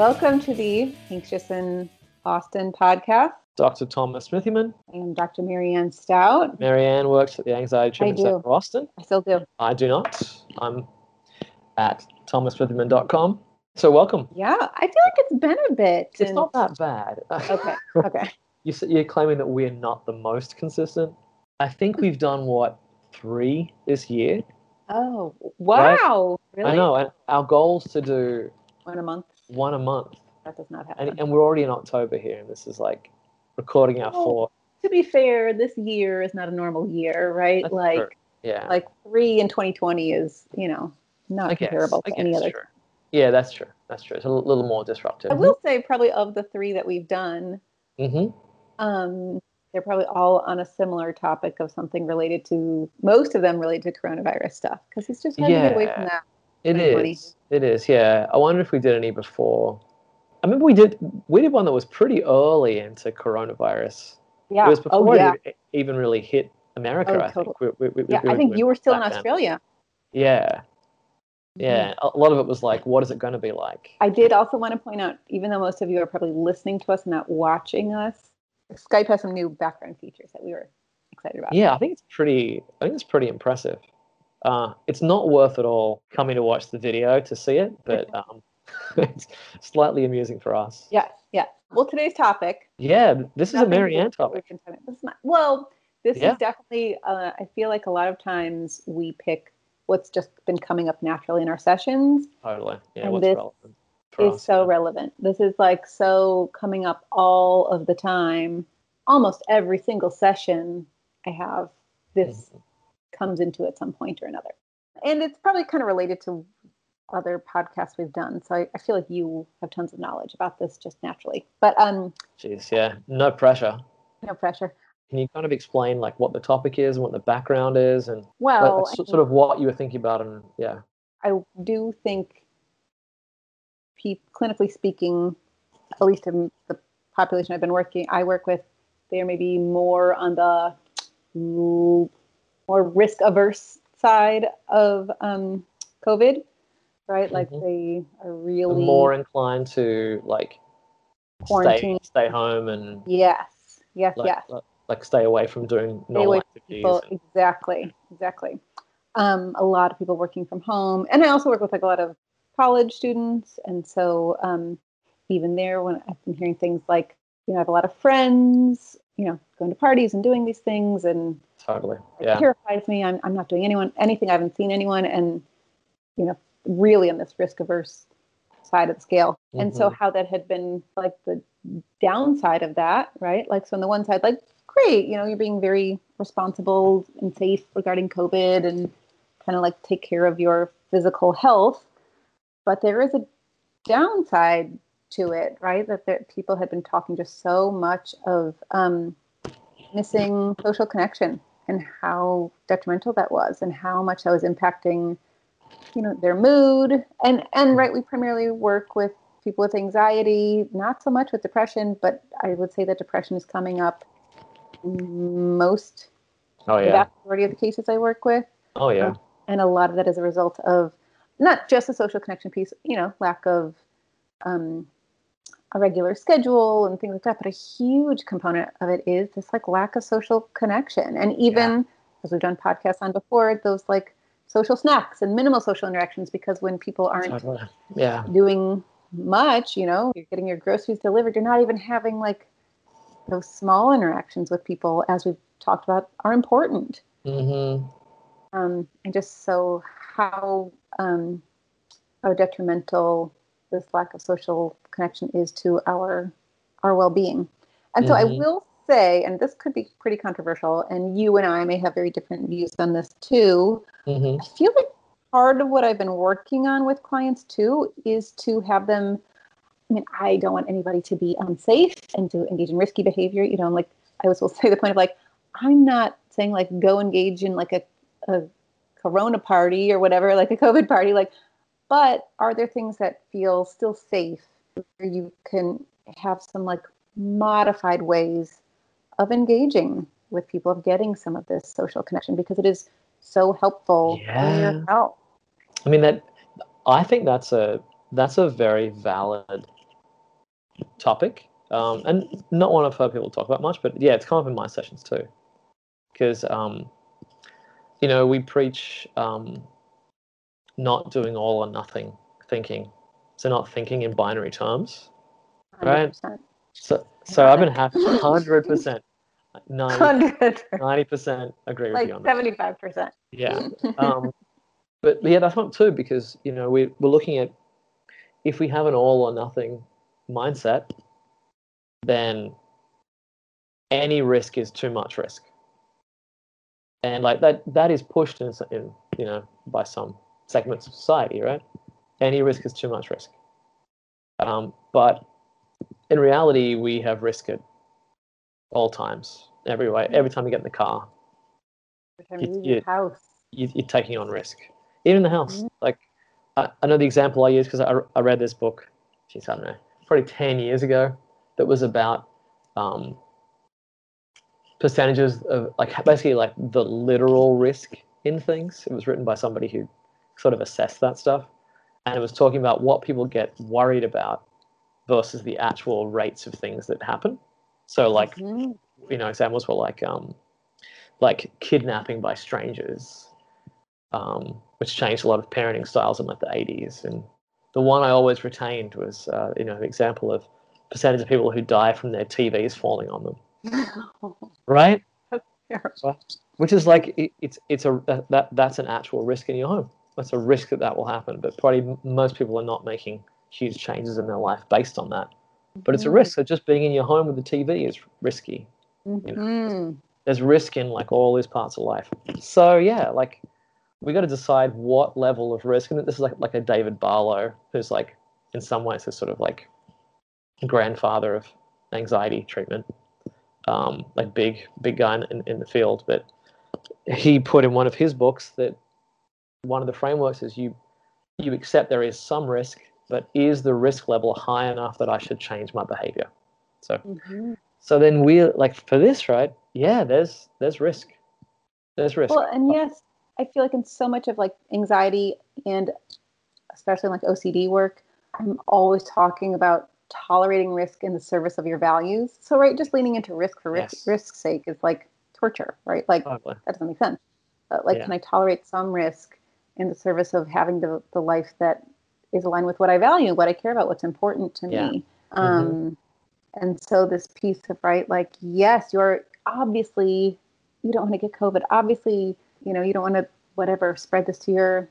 Welcome to the Anxious in Austin podcast. Dr. Thomas Smithyman. I am Dr. Marianne Stout. Marianne works at the Anxiety Treatment. Center of Austin. I still do. I do not. I'm at thomassmithyman.com. So welcome. Yeah, I feel like it's been a bit. It's and- not that bad. Okay, okay. you, you're claiming that we're not the most consistent. I think we've done what three this year. Oh, wow. Really? I know, and our goal is to do One a month? One a month, That does not happen. and, and we're already in October here, and this is like recording our Oh, fourth. to be fair, this year is not a normal year, right? That's like, true. Yeah, like three in 2020 is, you know, not I guess, comparable I to any other. true. Yeah, that's true. That's true. It's a little more disruptive. I will say, probably of the three that we've done, hmm um, they're probably all on a similar topic of something related to most of them related to coronavirus stuff because it's just hard to get away from that. It 2020. is. It is. Yeah. I wonder if we did any before. I remember we did. We did one that was pretty early into coronavirus. Yeah. It was before oh, yeah. it even really hit America. Oh, I think. We, we, we, Yeah. I think you were still in back then. Australia. Yeah. Yeah. Mm-hmm. A lot of it was like, what is it going to be like? I did also want to point out, even though most of you are probably listening to us and not watching us, Skype has some new background features that we were excited about. Yeah, I think it's pretty. I think it's pretty impressive. Uh, it's not worth it all coming to watch the video to see it, but um, it's slightly amusing for us. Yeah, yeah. Well, today's topic. Yeah, this is a Marianne to do with topic. This is not, well, this Yeah. is definitely. Uh, I feel like a lot of times we pick what's just been coming up naturally in our sessions. Totally. Yeah, And what's this relevant? is us, so yeah. relevant. This is like so coming up all of the time. Almost every single session I have, this Mhm. Comes into at some point or another. And it's probably kind of related to other podcasts we've done. So I, I feel like you have tons of knowledge about this just naturally. But um, Jeez, yeah, no pressure. no pressure. Can you kind of explain like what the topic is and what the background is, and Well, like, so- sort of what you were thinking about, and yeah, I do think, pe- clinically speaking, at least in the population I've been working, I work with, they are maybe more on the more risk averse side of um, COVID, right? Like Mhm. they are really more inclined to like Quarantine. stay home and yes, yes, like, yes. like, like stay away from doing Stay normal activities. people and- exactly exactly um, a lot of people working from home and i also work with like a lot of college students and so um, even there when i've been hearing things like you know i have a lot of friends you know going to parties and doing these things and totally, it yeah, terrifies me. I'm, I'm not doing anyone anything. I haven't seen anyone and you know really on this risk averse side of the scale. And so Mhm. how that had been like the downside of that right? Like so on the one side like great you know you're being very responsible and safe regarding covid and kind of like take care of your physical health. But there is a downside to it right? That there, people had been talking just so much of um, missing social connection and how detrimental that was and how much that was impacting you know their mood. And and right we primarily work with people with anxiety not so much with depression but i would say that depression is coming up most oh the yeah, vast majority of the cases i work with. Oh yeah, and a lot of that is a result of not just the social connection piece you know lack of um, a regular schedule and things like that but a huge component of it is this like lack of social connection. And even as we've done podcasts on before those like social snacks and minimal social interactions because when people aren't totally, yeah, doing much you know you're getting your groceries delivered you're not even having like those small interactions with people as we've talked about are important. Hmm um, and just so how um, how detrimental this lack of social connection is to our our well-being. And so I Mhm. will say, and this could be pretty controversial, and you and I may have very different views on this too. hmm I feel like part of what I've been working on with clients too is to have them. I mean, I don't want anybody to be unsafe and to engage in risky behavior. You know, I'm like I always will say the point of like, I'm not saying like go engage in like a, a corona party or whatever, like a COVID party, like, but are there things that feel still safe where you can have some like modified ways of engaging with people, of getting some of this social connection because it is so helpful Yeah. I mean that. I think that's a that's a very valid topic, um, and not one I've heard people talk about much. But yeah, it's come up in my sessions too, because um, you know we preach um, not doing all or nothing thinking, so not thinking in binary terms, right? 100%. So so I've been happy, hundred percent, 100 90 percent agree with like you on that. 75%. Yeah. um, but yeah, that's one too because you know we we're looking at if we have an all or nothing mindset, then any risk is too much risk, and like that that is pushed in, in you know by some segments of society, right? Any risk is too much risk. Um, but in reality, we have risk at all times, every way. Every time you get in the car, You- you leave you- your house. you, you're taking on risk. Even the house, Mhm. like I, I know the example I use because I, I read this book, geez, I don't know, probably 10 years ago, that was about um, percentages of like basically like the literal risk in things. It was written by somebody who sort of assess that stuff. And it was talking about what people get worried about versus the actual rates of things that happen. So like Mhm. you know examples were like um like kidnapping by strangers um which changed a lot of parenting styles in like the 80s and the one i always retained was uh, you know an example of percentage of people who die from their tvs falling on them right which is like it, it's it's a that that's an actual risk in your home that's a risk that that will happen but probably most people are not making huge changes in their life based on that but it's a risk so just being in your home with the tv is risky Mhm. there's risk in like all these parts of life. So yeah, like we got to decide what level of risk. And this is like like a David Barlow, who's like in some ways a sort of like grandfather of anxiety treatment, um, like big big guy in, in the field. But he put in one of his books that one of the frameworks is you you accept there is some risk, but is the risk level high enough that I should change my behavior? So Mhm. so then we like for this, right? Yeah, there's there's risk. There's risk. Well, and yes, I feel like in so much of like anxiety and especially in like OCD work, I'm always talking about tolerating risk in the service of your values. So, right, just leaning into risk for risk, Yes. risk's sake is like torture, right? Like Totally. that doesn't make sense. But like, Yeah. can I tolerate some risk in the service of having the, the life that is aligned with what I value, what I care about, what's important to Yeah. me? Um, and so this piece of right, like, yes, you're obviously you don't want to get COVID. Obviously, you know, you don't want to whatever spread this to your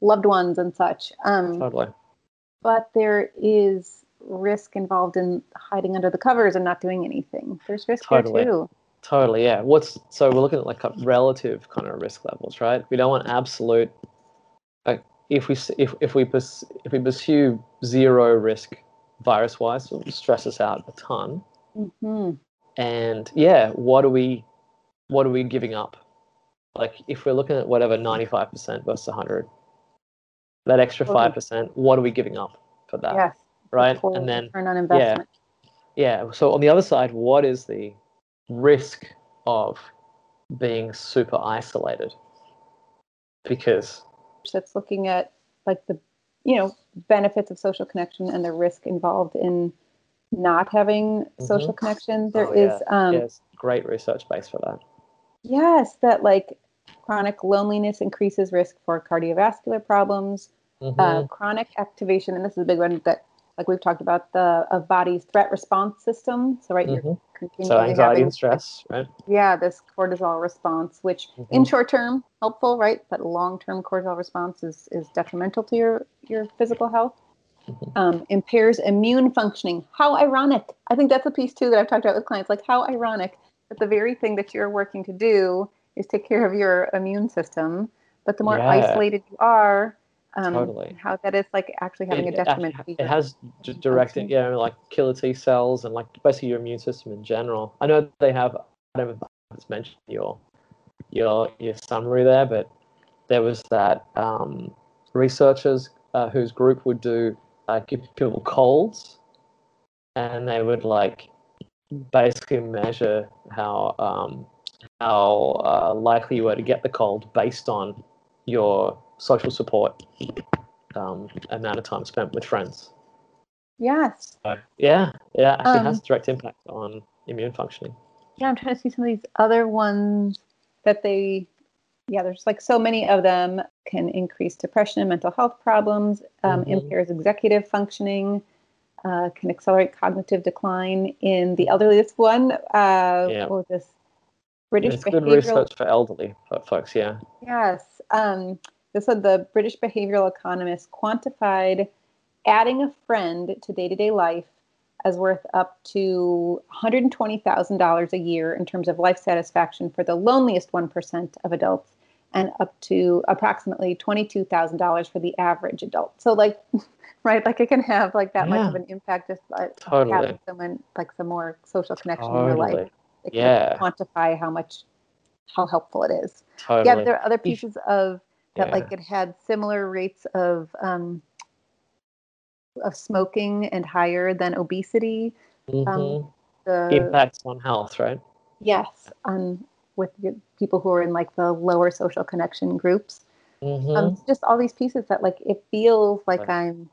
loved ones and such. Um, Totally. but there is risk involved in hiding under the covers and not doing anything. There's risk Totally. here too. Totally. Yeah. What's so we're looking at like relative kind of risk levels, right? We don't want absolute. Like if we if if we pers- if we pursue zero risk virus wise, it stress us out a ton. hmm And yeah, what are we what are we giving up? Like if we're looking at whatever ninety five percent versus hundred, that extra five percent, what are we giving up for that? Yes. right? And then investment. yeah, so on the other side, what is the risk of being super isolated? Because That's looking at like the you know benefits of social connection and the risk involved in not having social connection. There Oh, is yeah. um, there's great research base for that. Yes, that like chronic loneliness increases risk for cardiovascular problems, uh, Mhm. chronic activation, and this is a big one that like we've talked about the of body's threat response system. So right, Mhm. You're So anxiety and stress, right? yeah this cortisol response, which in Mhm. short term helpful, right? But long term cortisol response is is detrimental to your your physical health. Mhm. Um, impairs immune functioning. How ironic! I think that's a piece too that I've talked about with clients. Like how ironic that the very thing that you're working to do is take care of your immune system, but the more Yeah. isolated you are, um, Totally. how that is like actually having It, a detriment. it, it has d- direct, function. yeah, like killer T cells and like basically your immune system in general. I know they have. I don't know if it's mentioned your your your summary there, but there was that um, researchers uh, whose group would do uh, give people colds, and they would like basically measure how um, how uh, likely you were to get the cold based on your social support um, amount of time spent with friends. Yes. So, yeah, yeah, actually Um, has direct impact on immune functioning. Yeah, I'm trying to see some of these other ones that they, yeah, there's like so many of them can increase depression and mental health problems, um, Mhm. impairs executive functioning, uh, can accelerate cognitive decline in the elderly. This one, uh, Yeah. this? British It's good behavioral. research for elderly folks. Yeah. Yes. Um, this one, the British behavioral economist quantified adding a friend to day to day life as worth up to $120,000 a year in terms of life satisfaction for the loneliest 1% of adults and up to approximately $22,000 for the average adult. So, like, right, like it can have like that much of an impact just by Totally. having someone like some more social connection in your life. Totally. It can Yeah. quantify how much, how helpful it is Totally. yeah there are other pieces of that Yeah. like it had similar rates of um of smoking and higher than obesity Mhm. the Impacts on health, right? yes um with people who are in like the lower social connection groups Mhm. um just all these pieces that like it feels like Right. i'm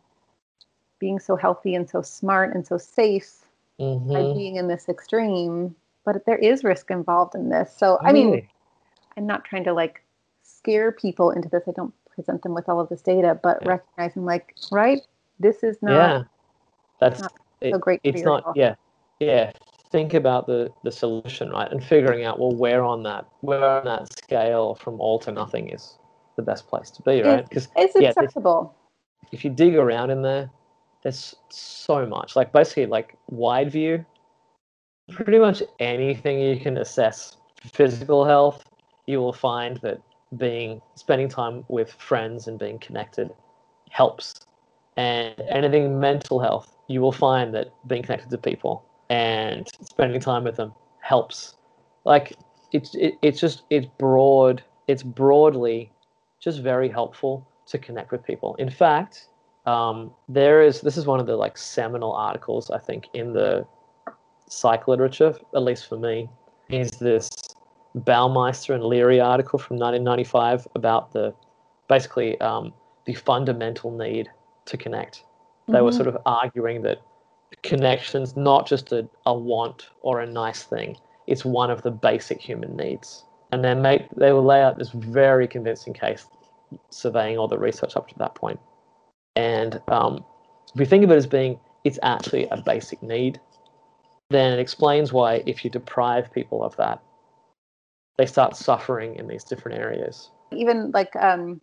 being so healthy and so smart and so safe by Mhm. being in this extreme but there is risk involved in this so i mean I'm not trying to like scare people into this. I don't present them with all of this data, but Yeah. recognizing like, right, this is not yeah, that's not it, so great it's not. Yeah, yeah. Think about the the solution, right, and figuring out well where on that where on that scale from all to nothing is the best place to be, right? Because it's yeah, this- acceptable. if you dig around in there, there's so much. Like basically, like wide view, pretty much anything you can assess physical health, you will find that being spending time with friends and being connected helps. And anything mental health, you will find that being connected to people and spending time with them helps. Like it's it, it's just it's broad. It's broadly just very helpful to connect with people. In fact, um, there is this is one of the like seminal articles I think in the psych literature, at least for me, is this Baumeister and Leary article from 1995 about the basically um, the fundamental need to connect. They were Mhm. sort of arguing that connection's not just a, a want or a nice thing; it's one of the basic human needs. And they make they will lay out this very convincing case, surveying all the research up to that point. And um, if we think of it as being it's actually a basic need, then it explains why if you deprive people of that, they start suffering in these different areas. Even like um,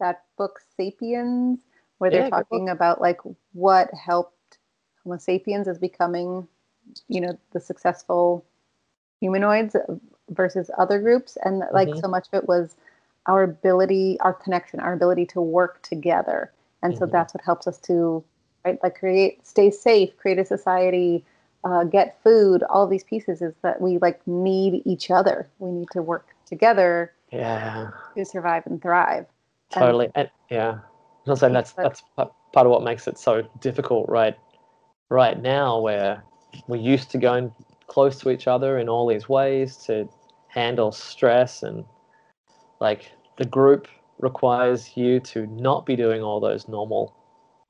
that book Sapiens, where they're Yeah, talking about like what helped Homo sapiens as becoming, you know, the successful humanoids versus other groups, and like Mhm. so much of it was our ability, our connection, our ability to work together, and so Mhm. that's what helps us to, right, like create, stay safe, create a society, uh, get food. All these pieces is that we like need each other. We need to work together Yeah, to survive and thrive. Totally. And, yeah, I'm saying that's that's part of what makes it so difficult, right? Right now, where we're used to going close to each other in all these ways to handle stress, and like the group requires you to not be doing all those normal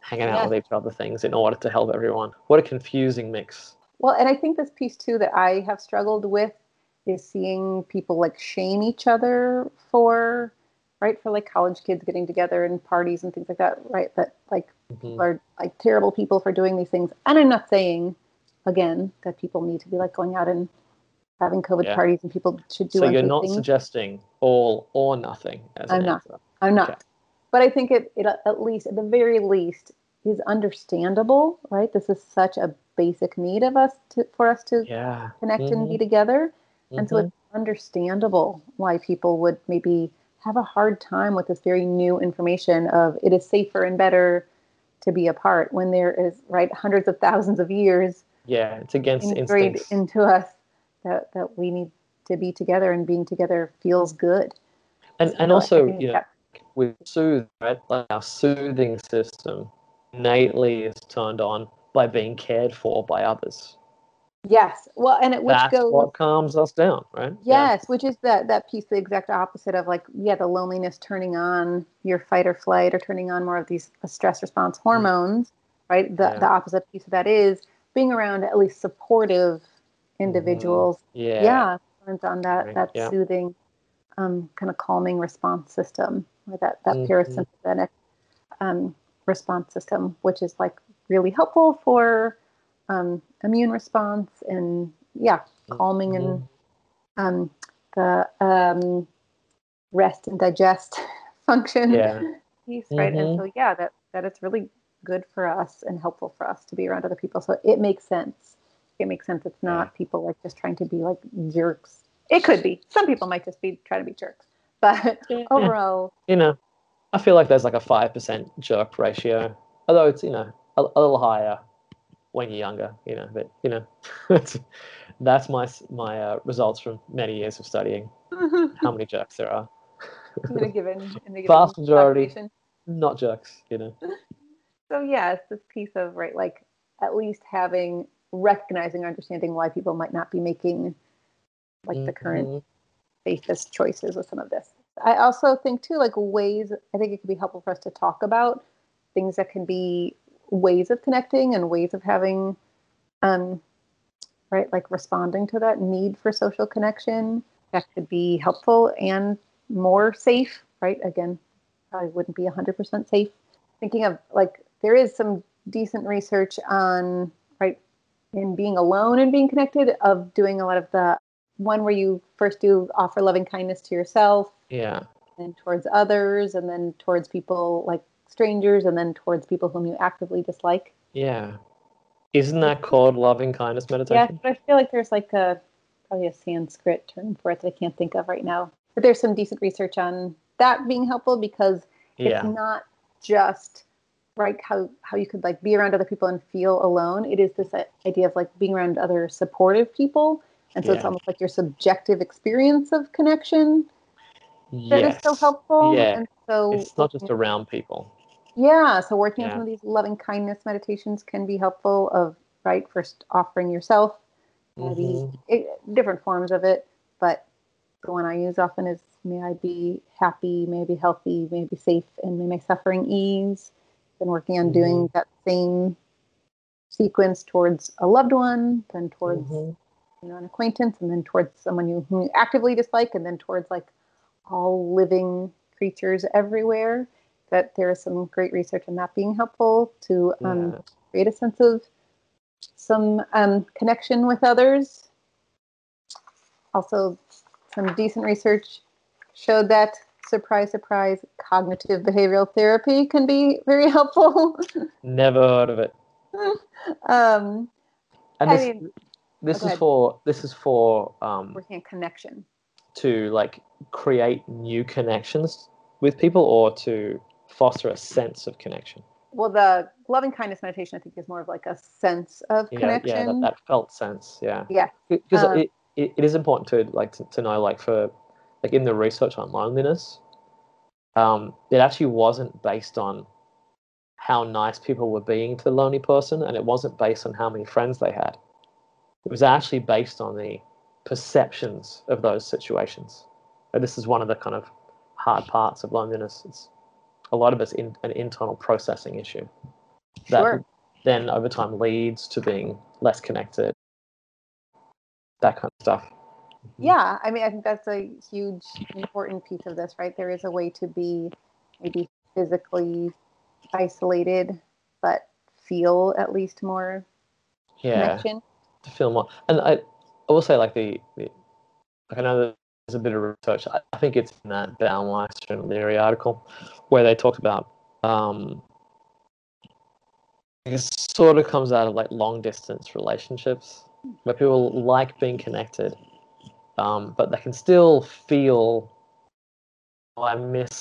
hanging out Yeah. with each other things in order to help everyone. What a confusing mix. Well, and I think this piece too that I have struggled with is seeing people like shame each other for, right, for like college kids getting together and parties and things like that, right? That like Mhm. people are like terrible people for doing these things. And I'm not saying, again, that people need to be like going out and having COVID Yeah. parties and people should do So you're not things. suggesting all or nothing as I'm an not. answer. I'm not. Okay. But I think it, it at least, at the very least, is understandable, right? This is such a basic need of us to, for us to Yeah. connect and Mhm. be together. And so it's understandable why people would maybe have a hard time with this very new information of it is safer and better to be apart when there is right hundreds of thousands of years yeah, it's against ingrained into us that, that we need to be together and being together feels good. and and So I also, think you know, with soothe, right? Like our soothing system innately is turned on by being cared for by others. yes. Well, and it which That's goes what calms us down, right? Yeah. Yes, which is that that piece, the exact opposite of like, yeah, the loneliness turning on your fight or flight or turning on more of these uh, stress response Mm-hmm. hormones. right? The Yeah. the opposite piece of that is being around at least supportive individuals. Yeah. Yeah, turns on that Right, that yeah. soothing, um, kind of calming response system, or that that Mhm. parasympathetic um, response system, which is like really helpful for um, immune response and yeah, calming and Mhm. um, the um, rest and digest function Yeah. piece, right? Mhm. And so yeah, that that it's really good for us and helpful for us to be around other people. So it makes sense. It makes sense. It's not people like just trying to be like jerks. It could be. Some people might just be trying to be jerks, but Yeah. overall, you know, I feel like there's like a five percent jerk ratio, although it's you know a, a little higher when you're younger, you know. But you know, that's my my uh, results from many years of studying how many jerks there are. in given in given Vast majority. Not jerks, you know. So yeah, it's this piece of right, like at least having recognizing or understanding why people might not be making like the current Mhm. safest choices with some of this. I also think too, like ways. I think it could be helpful for us to talk about things that can be ways of connecting and ways of having, um, right, like responding to that need for social connection that could be helpful and more safe. Right, again, probably wouldn't be hundred percent safe. Thinking of like there is some decent research on right in being alone and being connected of doing a lot of the one where you first do offer loving kindness to yourself Yeah. and towards others and then towards people like strangers and then towards people whom you actively dislike Yeah. Isn't that called loving kindness meditation? yeah but i feel like there's like a probably a sanskrit term for it that i can't think of right now but there's some decent research on that being helpful because Yeah. it's not just like how how you could like be around other people and feel alone it is this uh, idea of like being around other supportive people and so it's almost like your subjective experience of connection that is Yes. so helpful Yeah. and so It's not just around people. yeah so working on some of these loving kindness meditations can be helpful of right first offering yourself maybe Mhm. it, different forms of it but the one i use often is may i be happy may i be healthy may i be safe and may my suffering ease been working on doing Mhm. that same sequence towards a loved one then towards Mhm. You know an acquaintance and then towards someone you whom you actively dislike and then towards like all living creatures everywhere that there is some great research on that being helpful to um, Yeah. create a sense of some um, connection with others also some decent research showed that surprise surprise cognitive behavioral therapy can be very helpful Never heard of it. um, And I this mean- this oh, is for this is for um working on connection to like create new connections with people or to foster a sense of connection. well the loving kindness meditation i think is more of like a sense of Yeah, connection yeah, that, that felt sense. Yeah, yeah because Um, it, it, it is important to like to, to know like for like in the research on loneliness, um, it actually wasn't based on how nice people were being to the lonely person, and it wasn't based on how many friends they had. It was actually based on the perceptions of those situations. And this is one of the kind of hard parts of loneliness. It's a lot of it's in, an internal processing issue that Sure. then over time leads to being less connected. That kind of stuff. yeah i mean i think that's a huge important piece of this right there is a way to be maybe physically isolated but feel at least more Yeah, connection to feel more. And I, I will say like the, the like I know there's a bit of research. I, I think it's in that Baumeister and Leary article where they talked about um, it sort of comes out of like long distance relationships where people like being connected, um, but they can still feel oh, I miss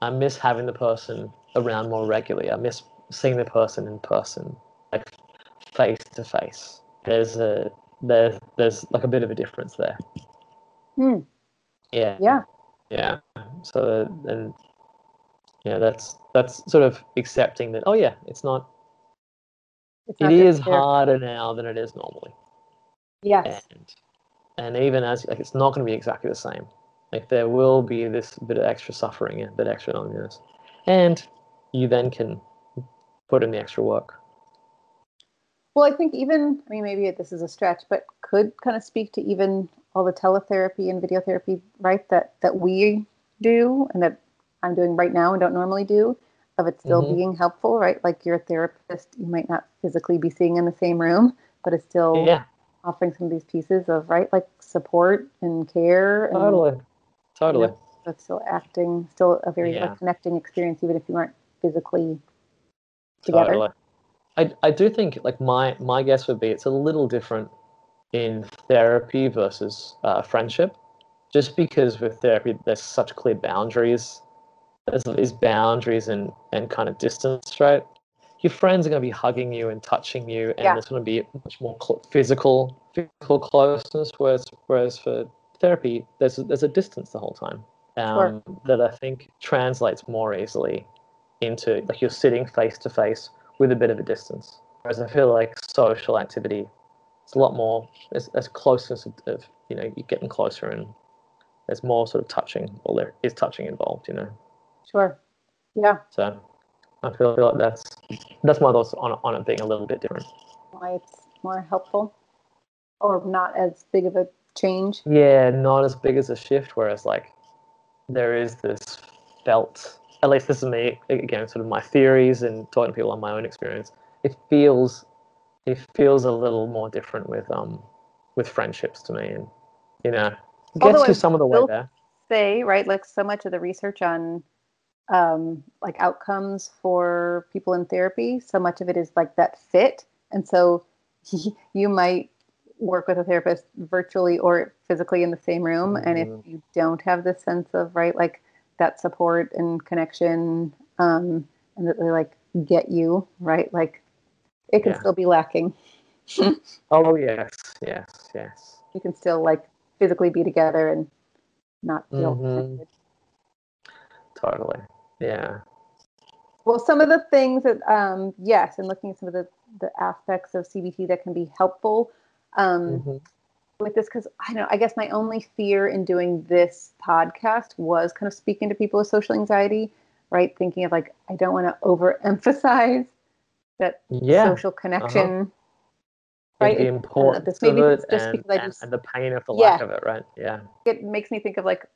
I miss having the person around more regularly. I miss seeing the person in person, like face to face. There's a there's there's like a bit of a difference there. Hmm. Yeah. yeah Yeah. So and yeah, that's that's sort of accepting that. Oh yeah, it's not. it's It not is harder now than it is normally, yes and and even as like it's not going to be exactly the same. Like there will be this bit of extra suffering and a bit extra loneliness, and you then can put in the extra work. Well, I think even, I mean, maybe this is a stretch, but could kind of speak to even all the teletherapy and video therapy, right? That that we do and that I'm doing right now and don't normally do, of it still Mhm. being helpful, right? Like your therapist, you might not physically be seeing in the same room, but it's still Yeah, offering some of these pieces of right, like support and care. And, totally, totally. know, That's still acting, still a very Yeah. like, connecting experience, even if you aren't physically together. Totally. I, I do think like my my guess would be it's a little different in therapy versus uh, friendship, just because with therapy there's such clear boundaries. There's these boundaries and and kind of distance, right? Your friends are going to be hugging you and touching you, and Yeah. there's going to be much more cl- physical physical closeness. Whereas whereas for therapy, there's a, there's a distance the whole time um, that I think translates more easily into like you're sitting face to face with a bit of a distance. Whereas I feel like social activity, it's a lot more. There's, there's closeness of, of you know you're getting closer and there's more sort of touching. Well, there is touching involved, you know. Sure. Yeah. So I feel, feel like that's that's my thoughts on on it being a little bit different. Why it's more helpful or not as big of a change. Yeah, not as big as a shift. Whereas like there is this felt. At least this is me again, sort of my theories and talking to people on my own experience. It feels it feels a little more different with um with friendships to me, and you know Although gets I you some of the way there. Say, right, like so much of the research on um, like outcomes for people in therapy, so much of it is like that fit. And so you might work with a therapist virtually or physically in the same room. And if Mhm. you don't have this sense of, right, like that support and connection, um, and that they like get you, right, like it can Yeah. still be lacking. Oh yes, yes, yes. You can still like physically be together and not feel Mhm. Totally. Yeah. Well, some of the things that, um, yes, and looking at some of the, the aspects of CBT that can be helpful um, Mhm. With this, because I don't know, I guess my only fear in doing this podcast was kind of speaking to people with social anxiety, right? Thinking of like, I don't want to overemphasize that Yeah. social connection, Like right? the It- I don't know, importance this of maybe it just and, because I just, and the pain of the Yeah. lack of it, right? Yeah. it makes me think of like,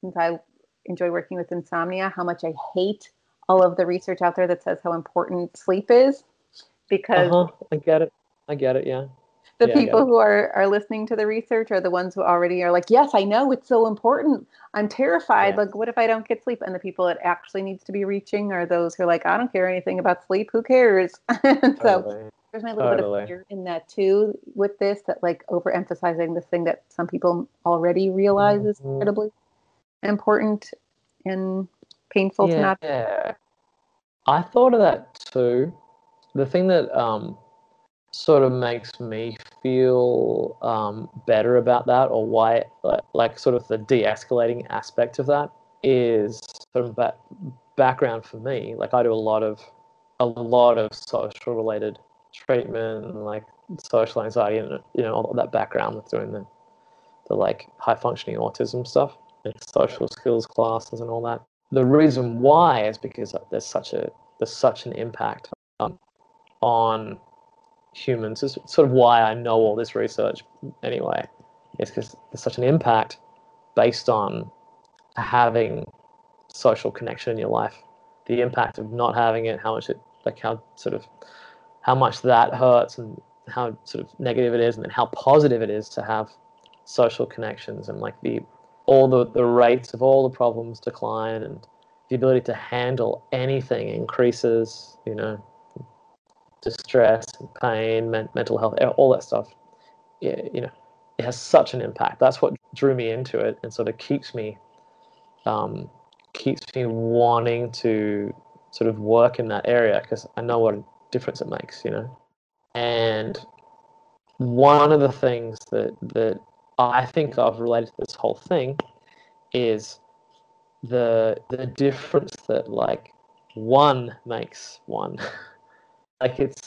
since I enjoy working with insomnia, how much I hate all of the research out there that says how important sleep is. Because Uh huh. I get it. I get it. Yeah. The Yeah, people who are are listening to the research are the ones who already are like yes i know it's so important i'm terrified Yeah. like what if i don't get sleep and the people it actually needs to be reaching are those who are like i don't care anything about sleep who cares so Totally. there's my little bit of fear in that too with this that like overemphasizing this thing that some people already realize is Mhm. incredibly important and painful to not Yeah. I thought of that too. The thing that um, sort of makes me feel um, better about that, or why, like, like sort of the de-escalating aspect of that, is sort of ba- background for me. Like I do a lot of a lot of social related treatment, like social anxiety, and you know all that background with doing the the like high functioning autism stuff and social skills classes and all that. The reason why is because there's such a there's such an impact um, on humans. It's sort of why I know all this research anyway. It's because there's such an impact based on having social connection in your life. The impact of not having it, how much it like how sort of how much that hurts and how sort of negative it is, and then how positive it is to have social connections and like the all the, the rates of all the problems decline and the ability to handle anything increases, you know, distress, and pain, men- mental health, all that stuff. Yeah, you know, it has such an impact. That's what drew me into it and sort of keeps me um, keeps me wanting to sort of work in that area because I know what a difference it makes, you know. And one of the things that that I think of related to this whole thing is the the difference that like one makes one. like it's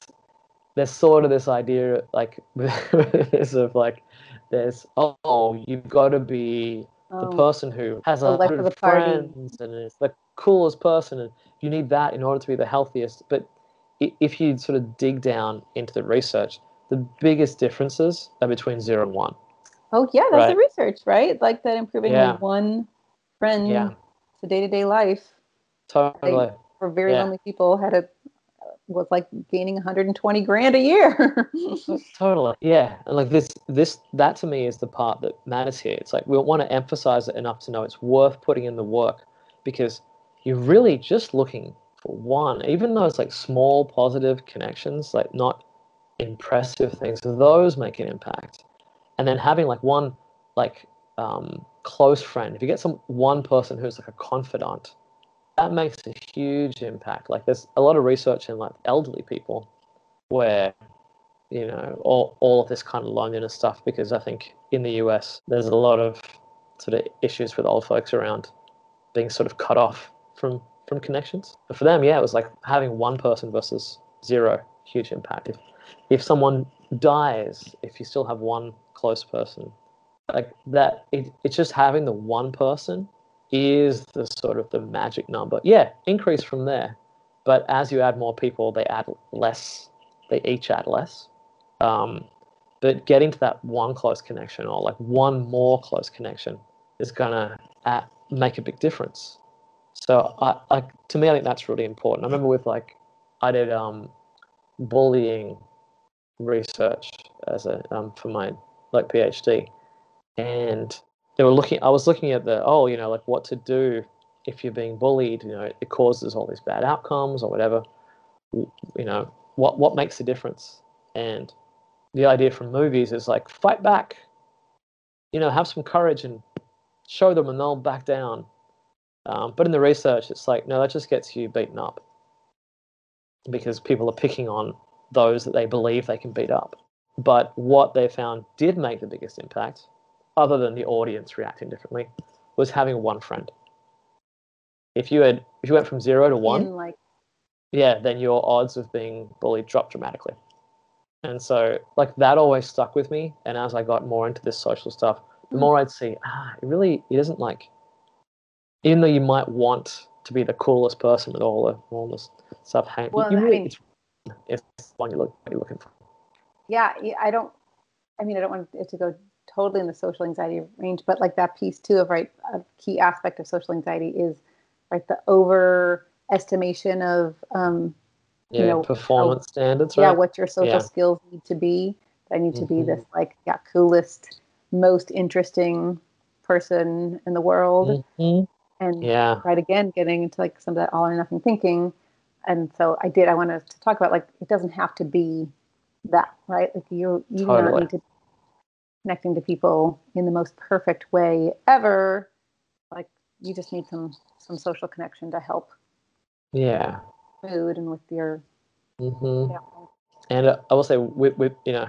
there's sort of this idea like this of like there's oh you've got to be the um, person who has a life of hundred the party. friends and is the coolest person and you need that in order to be the healthiest but if you sort of dig down into the research, the biggest differences are between zero and one. Oh yeah, that's Right. the research, right? Like that improving Yeah. one friend Yeah. to day to day life Totally. for very Yeah. lonely people had a was like gaining 120 grand a year. Totally. Yeah. And like this this that to me is the part that matters here. It's like we want to emphasize it enough to know it's worth putting in the work because you're really just looking for one, even though it's like small positive connections, like not impressive things, those make an impact. And then having like one like um close friend, if you get some one person who's like a confidant, that makes a huge impact. Like there's a lot of research in like elderly people where you know all, all of this kind of loneliness stuff because i think in the us there's a lot of sort of issues with old folks around being sort of cut off from from connections but for them yeah it was like having one person versus zero huge impact if if someone dies if you still have one close person like that it, it's just having the one person is the sort of the magic number. Yeah increase from there. But as you add more people they add less they each add less. Um, but getting to that one close connection or like one more close connection is gonna add, make a big difference. So I, I to me i think that's really important. I remember with like i did um, bullying research as a um, for my like phd and they were looking i was looking at the oh you know like what to do if you're being bullied you know it causes all these bad outcomes or whatever. You know what what makes a difference? And the idea from movies is like fight back. You know have some courage and show them and they'll back down. Um, but in the research it's like no that just gets you beaten up. Because people are picking on those that they believe they can beat up. But what they found did make the biggest impact other than the audience reacting differently was having one friend if you had if you went from zero to one In like yeah, then your odds of being bullied dropped dramatically. And so, like, that always stuck with me. And as I got more into this social stuff, the Mm. more I'd see, ah, it really, it isn't like, even though you might want to be the coolest person with all the, all this stuff hanging, Well, you I really, mean- it's, it's the one you look, you're looking for. yeah, yeah, I don't. I mean, I don't want it to go totally in the social anxiety range, but like that piece too of right, a key aspect of social anxiety is right the overestimation of um, Yeah, You know, performance standards, yeah right? what your social Yeah. skills need to be. I need to be Mhm. this like yeah coolest, most interesting person in the world, Mhm. and Yeah, right again getting into like some of that all or nothing thinking and so i did i wanted to talk about like it doesn't have to be that right like you you do not need to connecting to people in the most perfect way ever like you just need some some social connection to help yeah. food and with your mm-hmm. yeah And uh, I will say, with, with you know,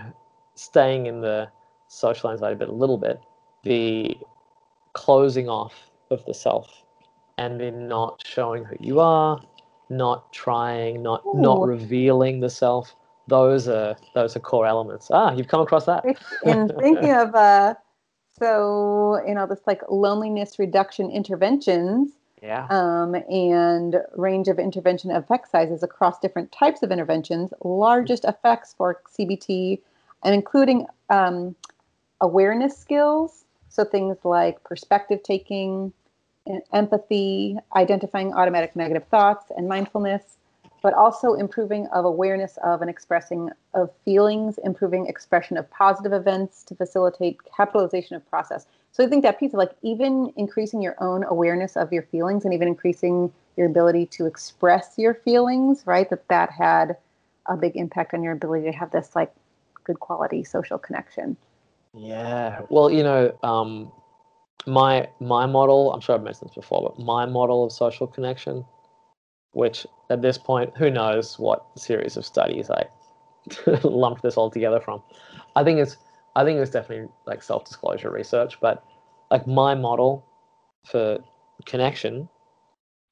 staying in the social anxiety bit a little bit, the closing off of the self, and then not showing who you are, not trying, not not revealing the self. Those are those are core elements. Ah, you've come across that. in thinking of uh so you know this like loneliness reduction interventions Yeah. um, and range of intervention effect sizes across different types of interventions, largest effects for CBT, and including um, awareness skills. So things like perspective taking, empathy, identifying automatic negative thoughts, and mindfulness, but also improving of awareness of and expressing of feelings, improving expression of positive events to facilitate capitalization of process. So I think that piece of like even increasing your own awareness of your feelings and even increasing your ability to express your feelings, right? That that had a big impact on your ability to have this like good quality social connection. Yeah. Well, you know, um, my my model. I'm sure I've mentioned this before, but my model of social connection, which at this point, who knows what series of studies I lumped this all together from. I think it's I think it's definitely like self-disclosure research, but like my model for connection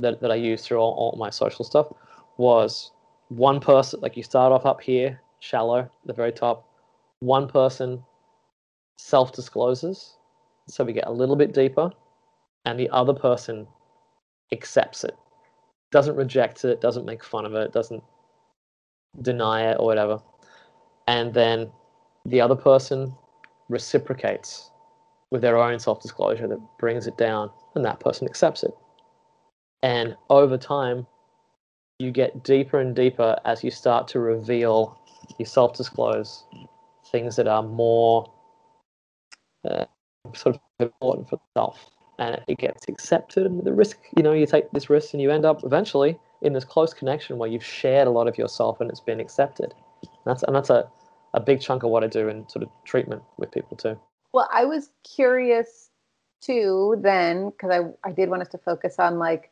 that, that I use through all, all my social stuff was one person like you start off up here, shallow, the very top, one person self discloses. So we get a little bit deeper, and the other person accepts it, doesn't reject it, doesn't make fun of it, doesn't deny it or whatever, and then the other person reciprocates with their own self disclosure that brings it down, and that person accepts it. And over time, you get deeper and deeper as you start to reveal, you self disclose things that are more uh, sort of important for self. And it gets accepted, and the risk, you know, you take this risk and you end up eventually in this close connection where you've shared a lot of yourself and it's been accepted. And that's, and that's a, a big chunk of what I do in sort of treatment with people too. Well, I was curious too then because I, I did want us to focus on like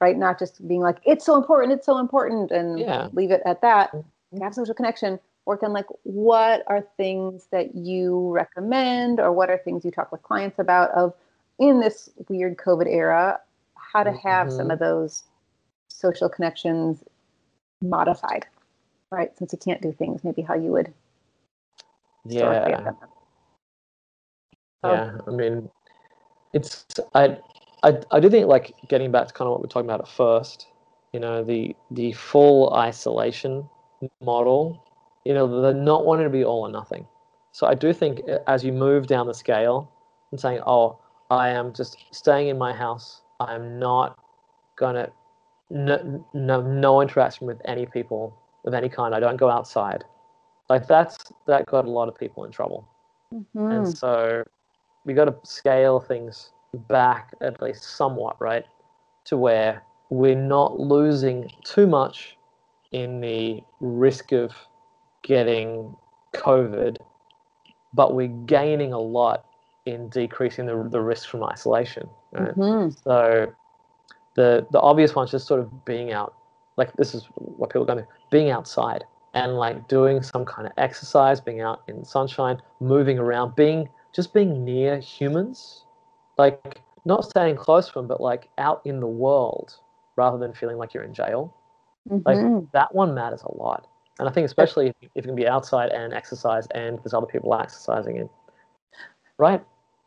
right not just being like it's so important it's so important and Yeah. leave it at that Mm-hmm. have social connection work on like what are things that you recommend or what are things you talk with clients about of in this weird covid era how to have some Mhm. of those social connections modified right since you can't do things maybe how you would Yeah. Yeah, I mean, it's I, I I do think like getting back to kind of what we are talking about at first, you know, the the full isolation model, you know, the not wanting to be all or nothing. So I do think as you move down the scale and saying, oh, I am just staying in my house, I'm not gonna no no no interaction with any people of any kind. I don't go outside. Like that's that got a lot of people in trouble. Mhm. And so we got to scale things back at least somewhat, right? To where we're not losing too much in the risk of getting COVID, but we're gaining a lot in decreasing the, the risk from isolation. Right? Mhm. So the the obvious one's just sort of being out. Like this is what people are going to being outside and like doing some kind of exercise, being out in sunshine, moving around, being just being near humans, like not staying close to them, but like out in the world rather than feeling like you're in jail. Like Mhm. that one matters a lot. And I think especially if, if you can be outside and exercise and there's other people exercising in. Right?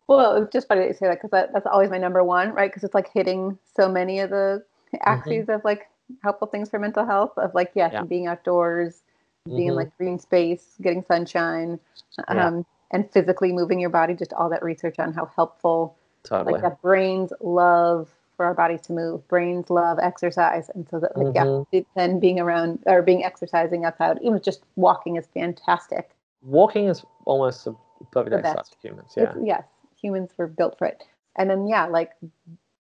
Well, it's just funny that you say that because that, that's always my number one, right? Because it's like hitting so many of the axes of like helpful things for mental health of like, yes, Yeah. being outdoors, being in Mhm. like green space, getting sunshine, Yeah. um, and physically moving your body. Just all that research on how helpful, Totally. like that brains love for our bodies to move. Brains love exercise, and so that like Mhm. yeah, then being around or being exercising outside, even just walking is fantastic. Walking is almost a perfect exercise for humans. Yeah. It's, yes, humans were built for it. And then yeah, like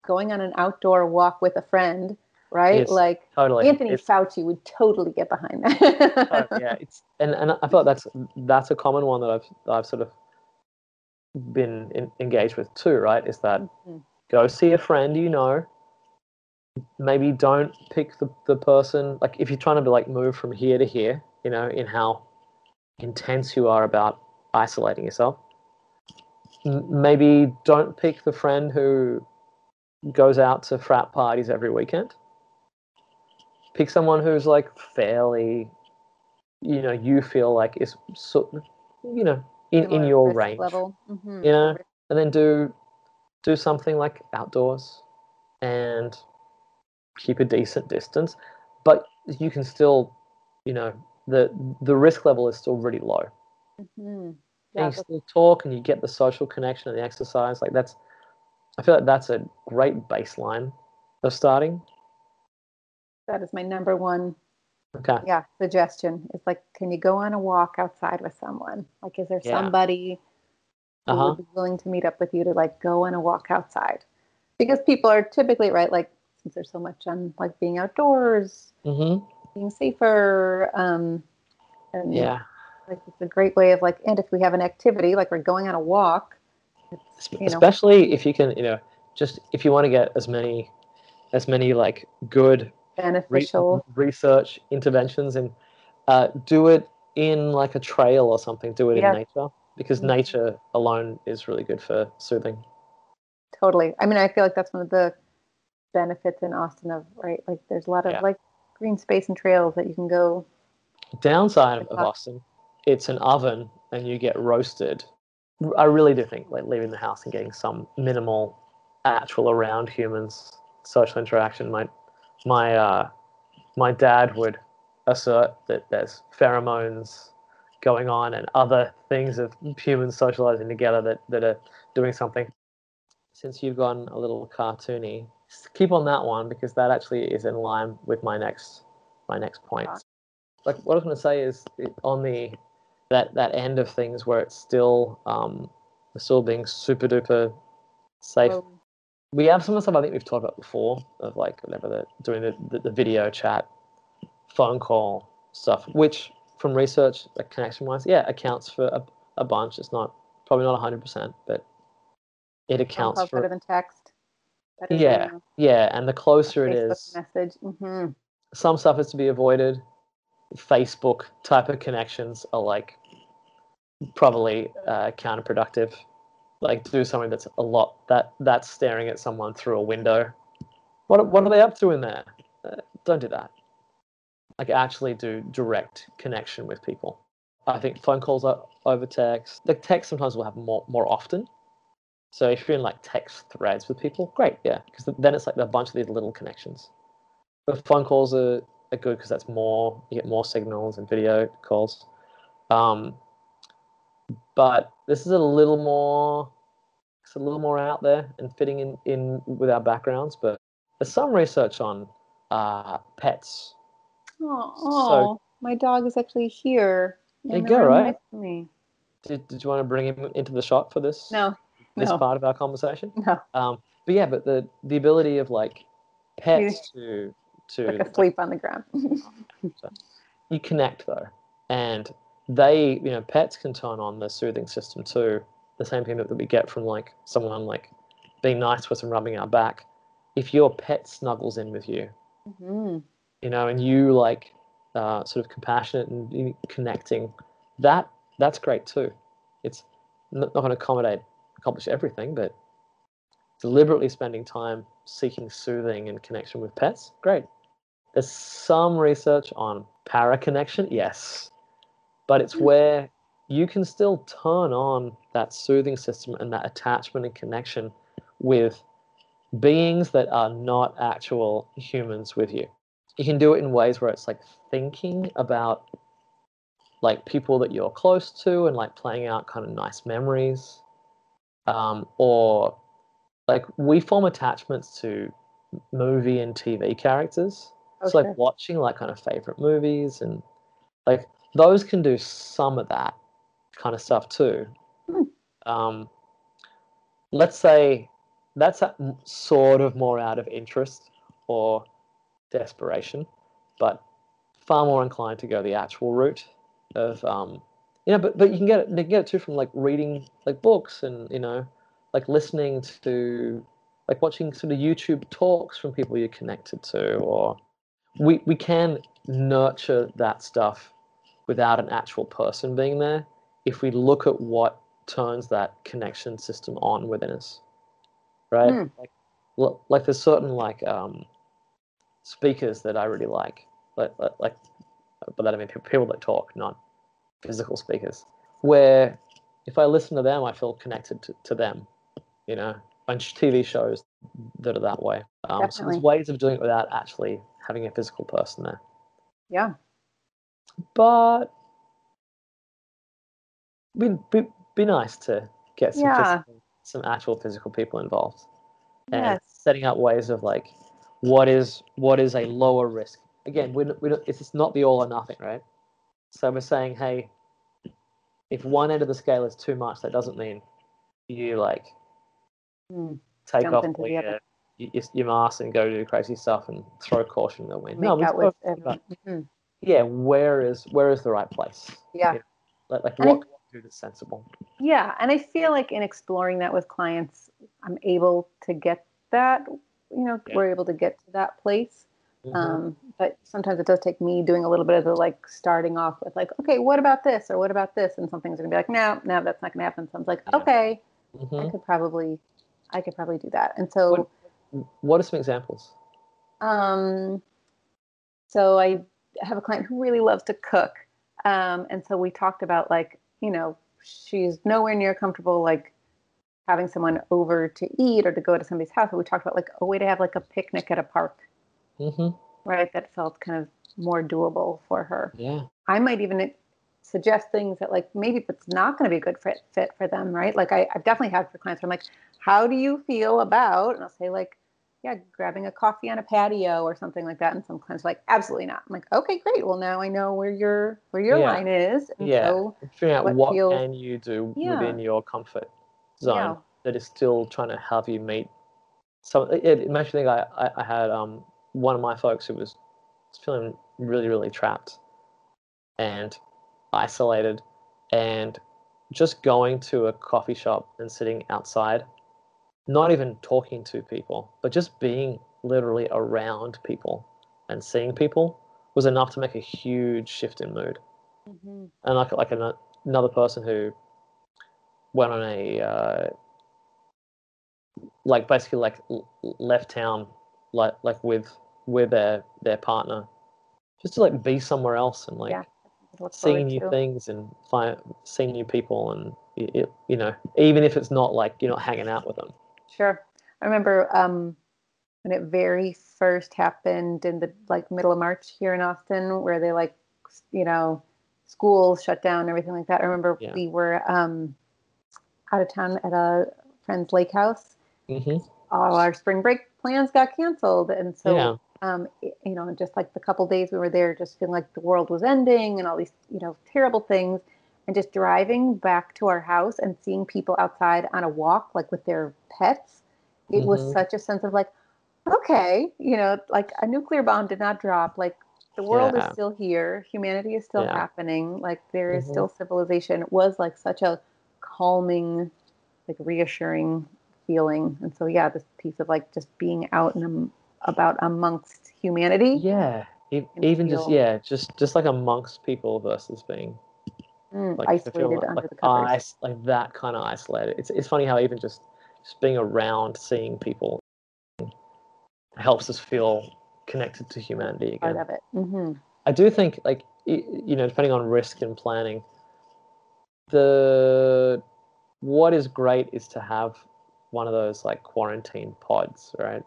going on an outdoor walk with a friend, right? Yes, like Totally. Anthony It's- Fauci would totally get behind that. Oh, yeah, it's and, and I thought that's that's a common one that I've I've sort of been in, engaged with too. Right, is that Mhm. go see a friend you know. Maybe don't pick the, the person like if you're trying to be like move from here to here, you know, in how intense you are about isolating yourself. Maybe don't pick the friend who goes out to frat parties every weekend. Pick someone who's like fairly you know you feel like is so you know in, in your range level. Mhm. you know and then do do something like outdoors and keep a decent distance but you can still you know the the risk level is still really low Mhm. and Yeah, you still talk and you get the social connection and the exercise like that's i feel like that's a great baseline of starting that is my number one okay yeah suggestion. It's like, can you go on a walk outside with someone? Like, is there Yeah. somebody who uh-huh would be willing to meet up with you to like go on a walk outside? Because people are typically right, like since there's so much on like being outdoors, mm-hmm. being safer, um, and yeah like it's a great way of like, and if we have an activity like we're going on a walk, you know, especially if you can you know just if you want to get as many as many like good re- beneficial. research interventions and uh, do it in like a trail or something do it Yeah. in nature because Mhm. nature alone is really good for soothing Totally. I mean, I feel like that's one of the benefits in Austin of right. Like, there's a lot of Yeah. like green space and trails that you can go. downside of austin it's an oven and you get roasted i really do think like leaving the house and getting some minimal actual around humans social interaction my my uh my dad would assert that there's pheromones going on and other things of humans socializing together that, that are doing something. Since you've gone a little cartoony, keep on that one because that actually is in line with my next my next point. Like what I was going to say is on the that that end of things where it's still um, still being super duper safe. Well, we have some of the stuff I think we've talked about before of like whatever the doing the, the, the video chat, phone call stuff, which from research, like connection wise, yeah, accounts for a, a bunch. It's not probably not hundred percent, but it accounts for better than text. Better yeah, than, yeah, and the closer it is, message. Mm-hmm. Some stuff is to be avoided. Facebook type of connections are like probably uh, counterproductive like do something that's a lot that that's staring at someone through a window. What what are they up to in there? Uh, don't do that. Like actually do direct connection with people. I think phone calls are over text. The text sometimes will have more more often. So if you're in like text threads with people, great, yeah, because then it's like a bunch of these little connections. But phone calls are, are good because that's more you get more signals and video calls. Um, but this is a little more it's a little more out there and fitting in, in with our backgrounds but there's some research on uh, pets. Oh, so, my dog is actually here. There you go right? me. Did, did you want to bring him into the shot for this? No this no. part of our conversation? No. Um but yeah but the the ability of like pets to to like asleep on the ground. You connect though and they, you know, pets can turn on the soothing system too. The same thing that we get from like someone like being nice with us and rubbing our back. If your pet snuggles in with you, mm-hmm. you know, and you like uh, sort of compassionate and connecting, that that's great too. It's not, not going to accommodate accomplish everything, but deliberately spending time seeking soothing and connection with pets, great. There's some research on para connection, yes but it's where you can still turn on that soothing system and that attachment and connection with beings that are not actual humans with you. You can do it in ways where it's like thinking about like people that you're close to and like playing out kind of nice memories. Um, or like we form attachments to movie and TV characters. Okay. So like watching like kind of favorite movies and like those can do some of that kind of stuff too. Hmm. Um, let's say that's sort of more out of interest or desperation, but far more inclined to go the actual route of um, you know, but but you can get it you can get it too from like reading like books and you know, like listening to like watching sort of YouTube talks from people you're connected to, or we we can nurture that stuff without an actual person being there if we look at what turns that connection system on within us right? Mm. like, like there's certain like um, speakers that i really like like, like but that i mean people that talk not physical speakers where if i listen to them i feel connected to, to them you know? On tv shows that are that way. Um, so there's ways of doing it without actually having a physical person there. Yeah but be, be, be nice to get some yeah. physical, some actual physical people involved and yes. setting up ways of like what is what is a lower risk again we're, we're, it's not the all or nothing right so we're saying hey if one end of the scale is too much that doesn't mean you like mm. take Jump off like, your, your, your mask and go do crazy stuff and throw caution in the wind Make no, out with mm-hmm yeah, where is where is the right place? Yeah. You know, like, like what, do that's sensible. Yeah, and I feel like in exploring that with clients, I'm able to get that. You know, yeah. we're able to get to that place. Mm-hmm. Um, but sometimes it does take me doing a little bit of the like starting off with like, okay, what about this or what about this? And something's gonna be like, no, no, that's not gonna happen. So I'm like, yeah. okay, mm-hmm. I could probably, I could probably do that. And so, what, what are some examples? Um, so I have a client who really loves to cook. Um, and so we talked about like, you know, she's nowhere near comfortable like having someone over to eat or to go to somebody's house. But we talked about like a way to have like a picnic at a park. Mm-hmm. Right. That felt kind of more doable for her. Yeah. I might even suggest things that like maybe it's not going to be a good fit fit for them, right? Like I, I've definitely had for clients where I'm like, how do you feel about? And I'll say like, yeah, grabbing a coffee on a patio or something like that. And some clients like, absolutely not. I'm like, okay, great. Well, now I know where your where your Yeah. line is. And Yeah. So, Figuring out what what, feels- can you do Yeah. within your comfort zone Yeah. that is still trying to have you meet. So it, it makes me think I, I, I had um one of my folks who was feeling really really trapped and isolated and just going to a coffee shop and sitting outside not even talking to people but just being literally around people and seeing people was enough to make a huge shift in mood. Mhm. and like like an, another person who went on a uh, like basically like left town like like with with their their partner just to like be somewhere else and like Yeah, seeing new things and find seeing new people and it, it, you know even if it's not like you're not hanging out with them Sure. I remember um, when it very first happened in the like middle of March here in Austin, where they like, you know, schools shut down and everything like that. I remember Yeah. we were um, out of town at a friend's lake house. hmm All our spring break plans got canceled, and so yeah um, it- you know, just like the couple days we were there, just feeling like the world was ending and all these, you know, terrible things. And just driving back to our house and seeing people outside on a walk, like with their pets, it was Mhm. such a sense of like, okay, you know, like a nuclear bomb did not drop. Like the world Yeah. is still here, humanity is still Yeah. happening. Like there is Mhm. still civilization. It was like such a calming, like reassuring feeling. And so, yeah, this piece of like just being out and about amongst humanity. yeah e- can even just yeah just just like amongst people versus being Mm, like isolated like, under like the covers. ice, like that kind of isolated. It's it's funny how even just just being around, seeing people, helps us feel connected to humanity part again. of it. hmm I do think like you know, depending on risk and planning, the what is great is to have one of those like quarantine pods, right?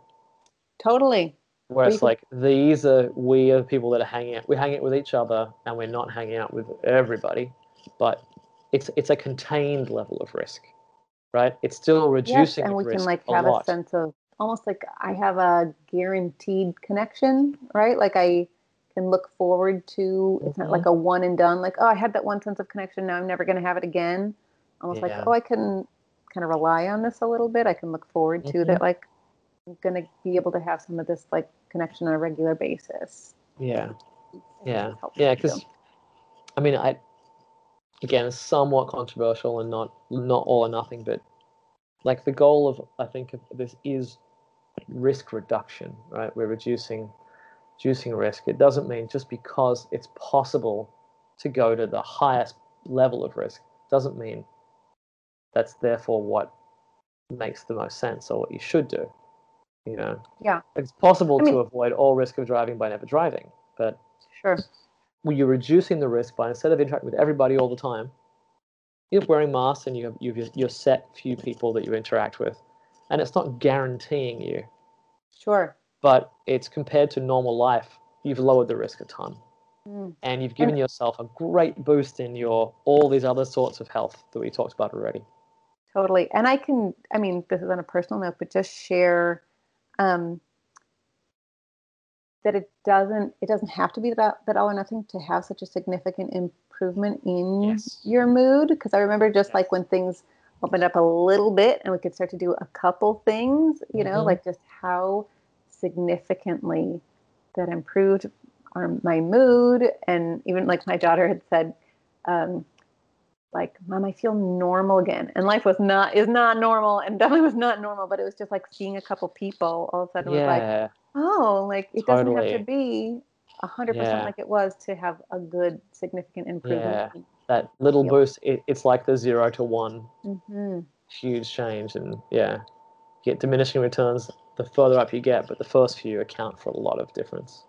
Totally. Where it's like these are we are the people that are hanging out. We're hanging out with each other, and we're not hanging out with everybody. But it's it's a contained level of risk, right? It's still reducing. Yes, and the we risk can like have a lot. sense of almost like I have a guaranteed connection, right? Like I can look forward to. It's not like a one and done. Like oh, I had that one sense of connection. Now I'm never going to have it again. Almost Yeah. like oh, I can kind of rely on this a little bit. I can look forward to Mhm. that. Like I'm going to be able to have some of this like connection on a regular basis. Yeah, yeah, yeah. Because I mean, I again, somewhat controversial and not not all or nothing, but like the goal of I think of this is risk reduction, right? We're reducing reducing risk. It doesn't mean just because it's possible to go to the highest level of risk doesn't mean that's therefore what makes the most sense or what you should do. You know, Yeah. it's possible I mean- to avoid all risk of driving by never driving, but Sure. Well, you're reducing the risk by instead of interacting with everybody all the time, you're wearing masks and you have you've your set few people that you interact with, and it's not guaranteeing you, Sure. but it's compared to normal life, you've lowered the risk a ton, Mm. and you've given yourself a great boost in your all these other sorts of health that we talked about already. Totally. And I can, I mean, this is on a personal note, but just share um, that it doesn't, it doesn't have to be that, that all or nothing to have such a significant improvement in Yes. your mood. Because I remember just Yes. like when things opened up a little bit and we could start to do a couple things, you know, Mhm. like just how significantly that improved our, my mood. And even like my daughter had said, um, like, mom, I feel normal again. And life was not, is not normal and definitely was not normal, but it was just like seeing a couple people all of a sudden was like, oh, like it doesn't have to be a hundred percent Yeah. like it was to have a good, significant improvement. yeah. that little boost, it, it's like the zero to one hmm huge change and yeah you get diminishing returns the further up you get but the first few account for a lot of difference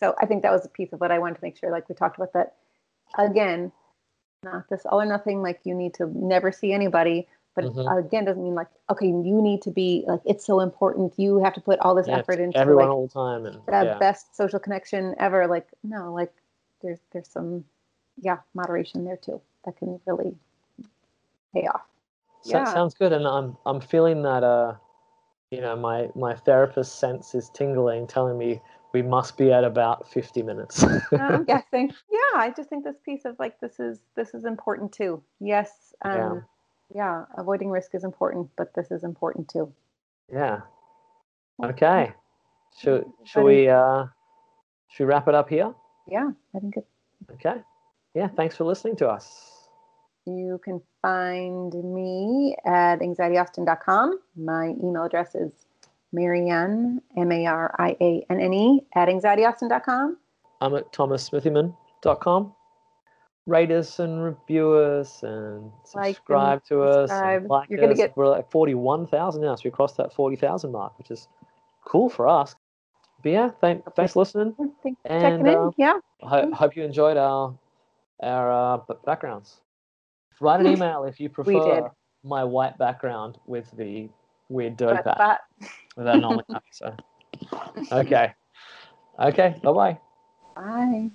So I think that was a piece of what I wanted to make sure, like we talked about that again, not this all or nothing, like you need to never see anybody, But Mhm. again, doesn't mean like, okay, you need to be like, it's so important. You have to put all this Yeah, effort into everyone like, all the time, and the yeah, best social connection ever. Like, no, like there's there's some yeah moderation there too that can really pay off. So- yeah. sounds good. And I'm I'm feeling that uh, you know, my my therapist sense is tingling, telling me we must be at about 50 minutes. I'm guessing. Yeah, I just think this piece of like this is this is important too. Yes, um, yeah. avoiding risk is important, but this is important too. yeah. Okay. Should should we uh, should we wrap it up here? Yeah, I think it, Okay. Yeah. Thanks for listening to us. you can find me at anxietyaustin.com My email address is Marianne, M A R I A N N E, at anxietyaustin.com. I'm at thomassmithyman.com. Rate us and review us and Like subscribe to us. subscribe. Like You're gonna us. get- We're like 41,000 now, so we crossed that 40,000 mark, which is cool for us. But yeah, thank, thanks for listening. Thanks for And, checking in. uh, yeah. Ho- hope you enjoyed our our uh, backgrounds. Write an email if you prefer my white background with the weird dirt But, patch but, that I normally have. So, okay, okay, bye bye. bye.